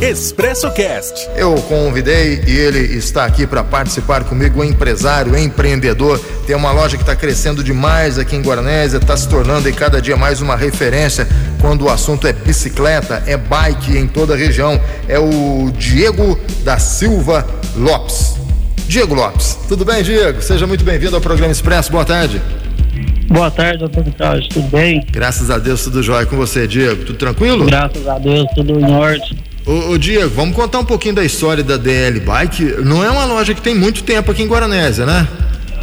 Expresso Cast. Eu convidei e ele está aqui para participar comigo, um empresário, empreendedor. Tem uma loja que está crescendo demais aqui em Guaranésia, está se tornando e cada dia mais uma referência quando o assunto é bicicleta, é bike em toda a região. É o Diego da Silva Lopes. Diego Lopes. Tudo bem, Diego? Seja muito bem-vindo ao programa Expresso. Boa tarde. Boa tarde, Antônio Carlos. Tudo bem? Graças a Deus, tudo jóia com você, Diego. Tudo tranquilo? Graças a Deus, tudo em ordem. Ô, ô, Diego, vamos contar um pouquinho da história da DL Bike. Não é uma loja que tem muito tempo aqui em Guaranésia, né?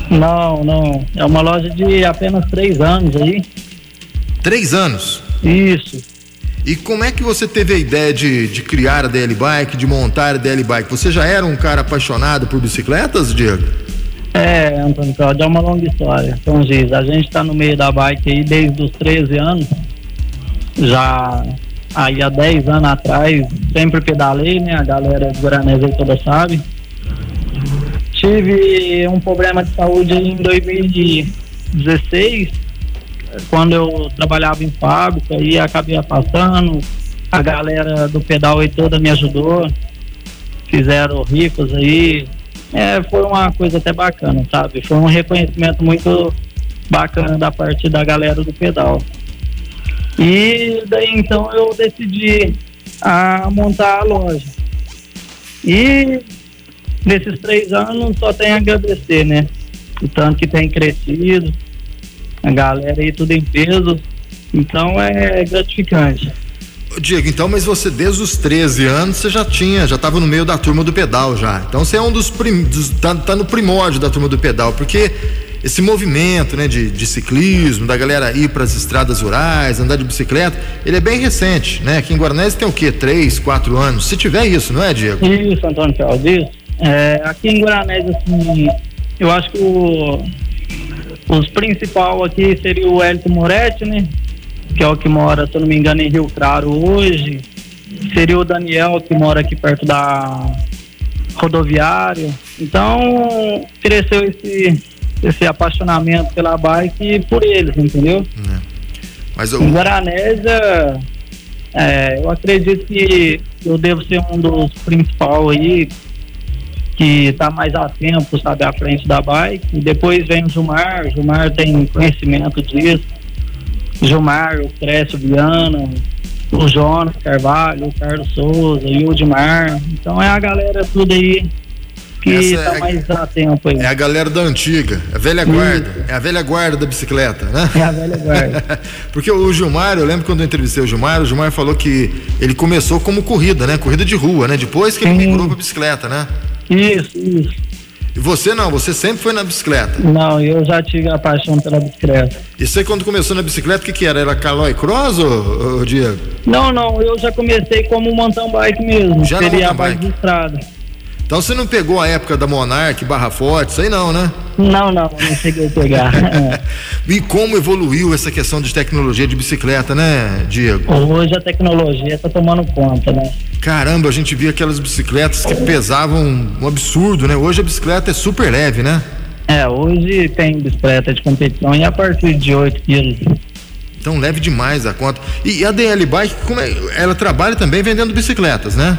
Não, não. É uma loja de apenas três anos aí. Três anos? Isso. E como é que você teve a ideia de, de criar a DL Bike, de montar a DL Bike? Você já era um cara apaixonado por bicicletas, Diego? É, Antônio Cláudio, é uma longa história. Então diz, a gente está no meio da bike aí desde os 13 anos. Já aí há 10 anos atrás, sempre pedalei, né? A galera do Guaranés aí toda sabe. Tive um problema de saúde em 2016, quando eu trabalhava em fábrica e acabei afastando. A galera do pedal aí toda me ajudou. Fizeram rifas aí, é, foi uma coisa até bacana, sabe? Foi um reconhecimento muito bacana da parte da galera do pedal. E daí então eu decidi a montar a loja. E nesses três anos só tenho a agradecer, né? O tanto que tem crescido, a galera aí tudo em peso. Então é gratificante. Diego, então, mas você desde os 13 anos você já tinha, já estava no meio da turma do pedal já. Então você é um dos, prim, dos tá, tá, no primórdio da turma do pedal, porque esse movimento, né, de, de ciclismo, da galera ir para as estradas rurais, andar de bicicleta, ele é bem recente, né? Aqui em Guaranés tem o quê? Três, quatro anos. Se tiver isso, não é, Diego? Isso, Antônio Carlos, isso. É, aqui em Guaranés, assim, eu acho que o, os principal aqui seria o Hélio Moretti, né? que é o que mora, se eu não me engano, em Rio Claro hoje. Seria o Daniel, que mora aqui perto da rodoviária. Então, cresceu esse, esse apaixonamento pela bike por eles, entendeu? É. Mas eu... Em Guaranésia, é, eu acredito que eu devo ser um dos principais aí, que está mais a tempo, sabe, à frente da bike. E depois vem o Gilmar, o Gilmar tem conhecimento disso. Gilmar, o Crécio Viana, o Jonas Carvalho, o Carlos Souza, o Udmar. Então é a galera tudo aí que está é mais a tempo aí. É a galera da antiga, a velha guarda. Isso. É a velha guarda da bicicleta, né? É a velha guarda. Porque o Gilmar, eu lembro quando eu entrevistei o Gilmar, o Gilmar falou que ele começou como corrida, né? Corrida de rua, né? Depois que Sim. ele migrou para bicicleta, né? Isso, isso. E você não, você sempre foi na bicicleta? Não, eu já tive a paixão pela bicicleta. E você quando começou na bicicleta, o que, que era? Era Calói Cross ou, ou Diego? Não, não, eu já comecei como mountain bike mesmo. Já Seria a bike de estrada. Então você não pegou a época da Monarch, Barra Forte, isso aí não, né? Não, não, não cheguei a pegar. e como evoluiu essa questão de tecnologia de bicicleta, né, Diego? Hoje a tecnologia está tomando conta, né? Caramba, a gente via aquelas bicicletas que pesavam um absurdo, né? Hoje a bicicleta é super leve, né? É, hoje tem bicicleta de competição e a partir de 8 quilos. Então leve demais a conta. E a DL Bike, como é, ela trabalha também vendendo bicicletas, né?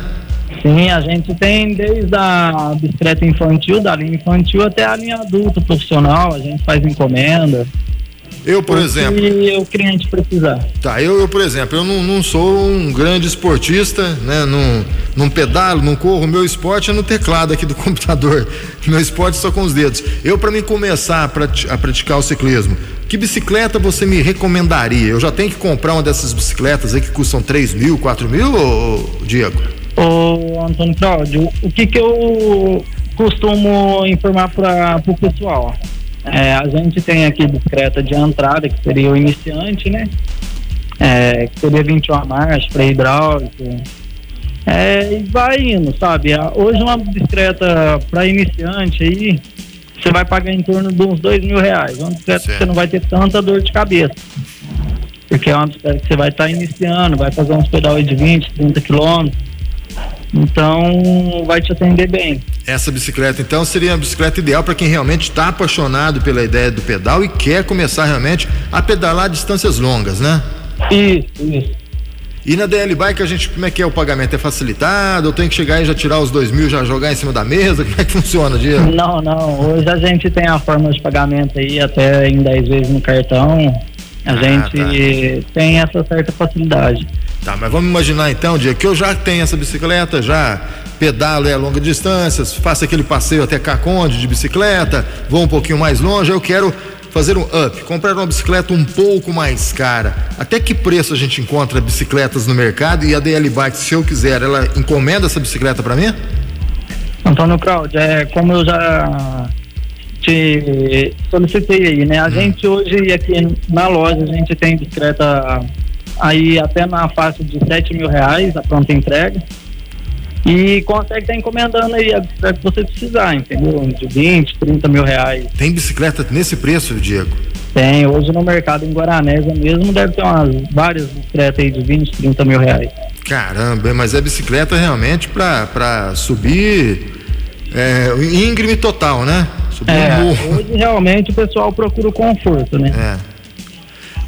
Sim, a gente tem desde a bicicleta infantil, da linha infantil até a linha adulta profissional, a gente faz encomenda. Eu, por exemplo. Se o cliente precisar. Tá, eu, eu por exemplo, eu não, não, sou um grande esportista, né? Não, não pedalo, não corro. Meu esporte é no teclado aqui do computador. Meu esporte é só com os dedos. Eu, para mim começar a, a praticar o ciclismo, que bicicleta você me recomendaria? Eu já tenho que comprar uma dessas bicicletas aí que custam 3 mil, 4 mil, ô, Diego? Ô, Antônio Cláudio, o que que eu costumo informar para o pessoal? É, a gente tem aqui bicicleta de entrada, que seria o iniciante, né? É, que seria 21 marchas para hidráulico. É, e vai indo, sabe? Hoje uma bicicleta para iniciante aí, você vai pagar em torno de uns dois mil reais. Uma bicicleta certo. que você não vai ter tanta dor de cabeça. Porque é uma bicicleta que você vai estar tá iniciando, vai fazer uns pedais de 20, 30 quilômetros. Então, vai te atender bem. Essa bicicleta, então, seria a bicicleta ideal para quem realmente está apaixonado pela ideia do pedal e quer começar realmente a pedalar distâncias longas, né? Isso, isso. E na DL Bike a gente, como é que é o pagamento? É facilitado? Eu tenho que chegar e já tirar os dois mil, já jogar em cima da mesa? Como é que funciona, Diego? Não, não. Hoje a gente tem a forma de pagamento aí até em 10 vezes no cartão. A ah, gente tá. tem essa certa facilidade. Tá, mas vamos imaginar então, Diego, que eu já tenho essa bicicleta, já pedalo é a longa distâncias, faço aquele passeio até Caconde de bicicleta, vou um pouquinho mais longe, eu quero fazer um up, comprar uma bicicleta um pouco mais cara. Até que preço a gente encontra bicicletas no mercado e a DL Bike, se eu quiser, ela encomenda essa bicicleta para mim? Antônio Cláudio, é, como eu já te solicitei aí, né? A hum. gente hoje aqui na loja, a gente tem bicicleta aí até na faixa de 7 mil reais, a pronta entrega. E consegue estar encomendando aí a bicicleta que você precisar, entendeu? De 20, 30 mil reais. Tem bicicleta nesse preço, Diego? Tem, hoje no mercado em Guaranésia mesmo deve ter umas várias bicicletas aí de 20, 30 mil reais. Caramba, mas é bicicleta realmente para subir é, íngreme total, né? Subir é, hoje realmente o pessoal procura o conforto, né? É.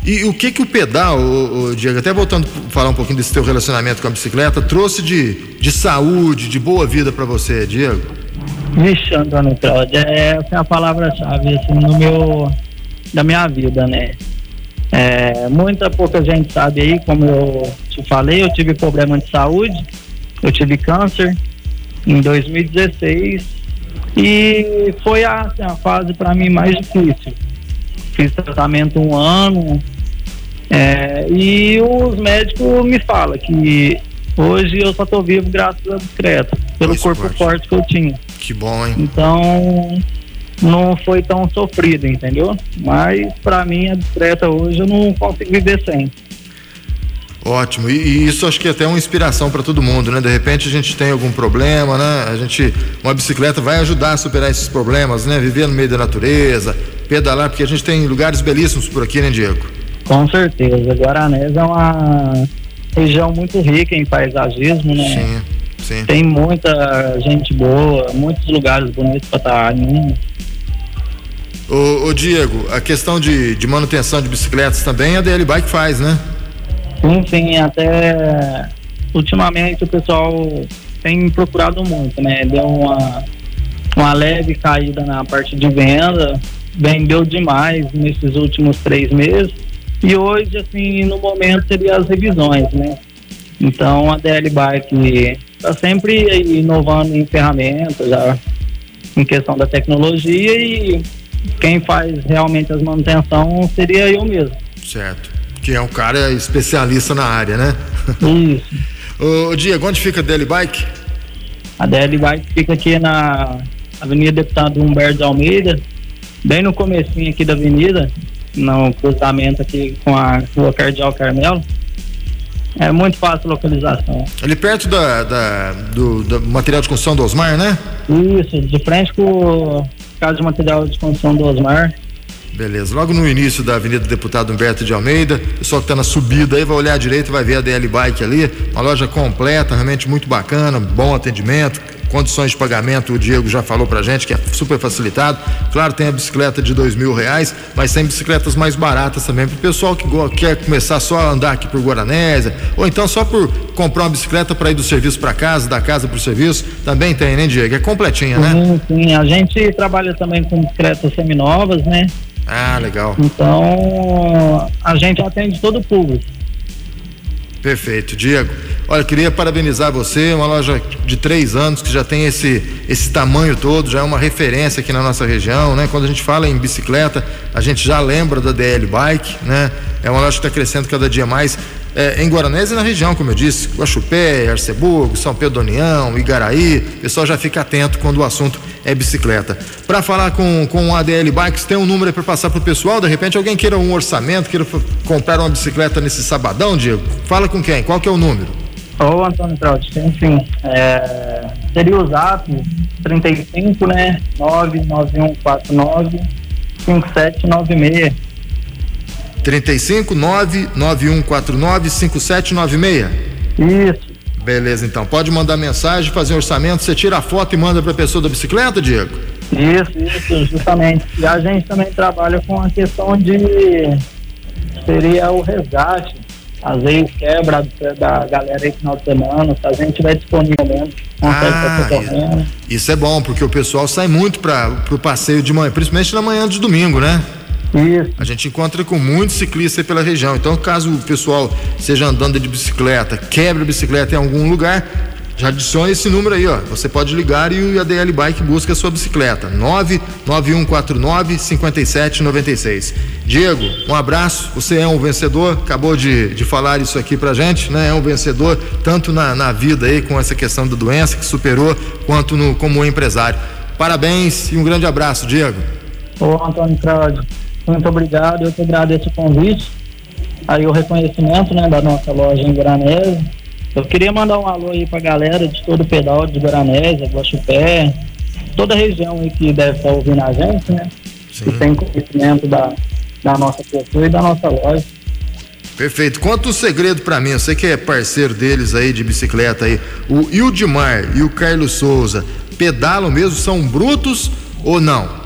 E o que que o pedal, o, o, Diego, até voltando a falar um pouquinho desse teu relacionamento com a bicicleta, trouxe de, de saúde, de boa vida para você, Diego? Vixe, Antônio Cláudio, é, essa é a palavra-chave assim, no meu, da minha vida, né? É, muita pouca gente sabe aí, como eu te falei, eu tive problema de saúde, eu tive câncer em 2016 e foi a, assim, a fase para mim mais difícil fiz tratamento um ano. É, e os médicos me falam que hoje eu só estou vivo graças à bicicleta, pelo corpo forte. forte que eu tinha. Que bom, hein? Então não foi tão sofrido, entendeu? Mas para mim a bicicleta hoje eu não consigo viver sem. Ótimo, e, e, isso acho que é até uma inspiração para todo mundo, né? De repente a gente tem algum problema, né? A gente, uma bicicleta vai ajudar a superar esses problemas, né? Viver no meio da natureza, pedalar, porque a gente tem lugares belíssimos por aqui, né, Diego? Com certeza, Guaranés é uma região muito rica em paisagismo, né? Sim, sim. Tem muita gente boa, muitos lugares bonitos para estar indo. Ô, ô, Diego, a questão de, de manutenção de bicicletas também a DL Bike faz, né? Sim, até ultimamente o pessoal tem procurado muito, né? Deu uma, uma leve caída na parte de venda, vendeu demais nesses últimos três meses. E hoje, assim, no momento seria as revisões, né? Então a DL Bike está sempre inovando em ferramentas, já em questão da tecnologia e quem faz realmente as manutenção seria eu mesmo. Certo que é um cara especialista na área, né? Isso. Ô, Diego, onde fica a DL Bike? A DL Bike fica aqui na Avenida Deputado Humberto de Almeida, bem no comecinho aqui da avenida, no cruzamento aqui com a Rua Cardeal Carmelo. É muito fácil a localização. Ali perto da, da do, do, material de construção do Osmar, né? Isso, de frente com o caso de material de construção do Osmar. Beleza. Logo no início da Avenida Deputado Humberto de Almeida, o pessoal que está na subida aí vai olhar à direita vai ver a DL Bike ali. Uma loja completa, realmente muito bacana, bom atendimento, condições de pagamento, o Diego já falou pra gente que é super facilitado. Claro, tem a bicicleta de dois mil reais, mas tem bicicletas mais baratas também para o pessoal que quer começar só a andar aqui por Guaranésia, ou então só por comprar uma bicicleta para ir do serviço para casa, da casa para o serviço, também tem, né, Diego? É completinha, né? Sim, sim. A gente trabalha também com bicicletas seminovas, né? Ah, legal. Então, a gente atende todo o público. Perfeito, Diego. Olha, queria parabenizar você, uma loja de três anos que já tem esse, esse tamanho todo, já é uma referência aqui na nossa região, né? Quando a gente fala em bicicleta, a gente já lembra da DL Bike, né? É uma loja que está crescendo cada dia mais é, em Guaranés e na região, como eu disse, Guaxupé, Arceburgo, São Pedro do União, Igaraí, o pessoal já fica atento quando o assunto é bicicleta. Para falar com, com o ADL Bikes, tem um número para passar para o pessoal, de repente alguém queira um orçamento, queira comprar uma bicicleta nesse sabadão, Diego, fala com quem, qual que é o número? Ô Antônio Traut, enfim, é, seria o zap 35, né, 99149 5796 35 99149 5796. Isso. Beleza, então. Pode mandar mensagem, fazer um orçamento, você tira a foto e manda para a pessoa da bicicleta, Diego? Isso, isso, justamente. E a gente também trabalha com a questão de seria o resgate. às vezes quebra da galera aí final de semana, se a gente mesmo, consegue ah, correndo. Isso é bom, porque o pessoal sai muito para o passeio de manhã, principalmente na manhã de domingo, né? Isso. A gente encontra com muitos ciclistas pela região. Então, caso o pessoal seja andando de bicicleta, quebre a bicicleta em algum lugar, já adicione esse número aí, ó. Você pode ligar e o ADL Bike busca a sua bicicleta. 99149 5796. Diego, um abraço. Você é um vencedor, acabou de, de falar isso aqui pra gente, né? É um vencedor tanto na, na vida aí com essa questão da doença que superou, quanto no, como empresário. Parabéns e um grande abraço, Diego. Ô, Antônio Cláudio, muito obrigado. Eu que agradeço o convite. Aí o reconhecimento, né, da nossa loja em Granese eu queria mandar um alô aí pra galera de todo o pedal de Guaranésia, Guaxupé, toda a região aí que deve estar ouvindo a gente, né? Sim. Que tem conhecimento da, da nossa pessoa e da nossa loja. Perfeito. Conta um segredo para mim. Você que é parceiro deles aí de bicicleta aí. O Ildimar e o Carlos Souza pedalam mesmo? São brutos ou não?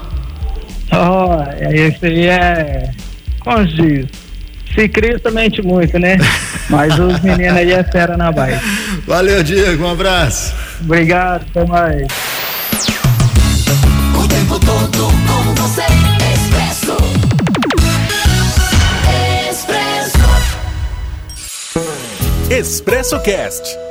Oh, esse aí é. Como diz? Se Cristo mente muito, né? Mas os meninos aí é fera na bike. Valeu, Diego. Um abraço. Obrigado, até mais. O tempo todo com você, Expresso. Expresso. Expresso Cast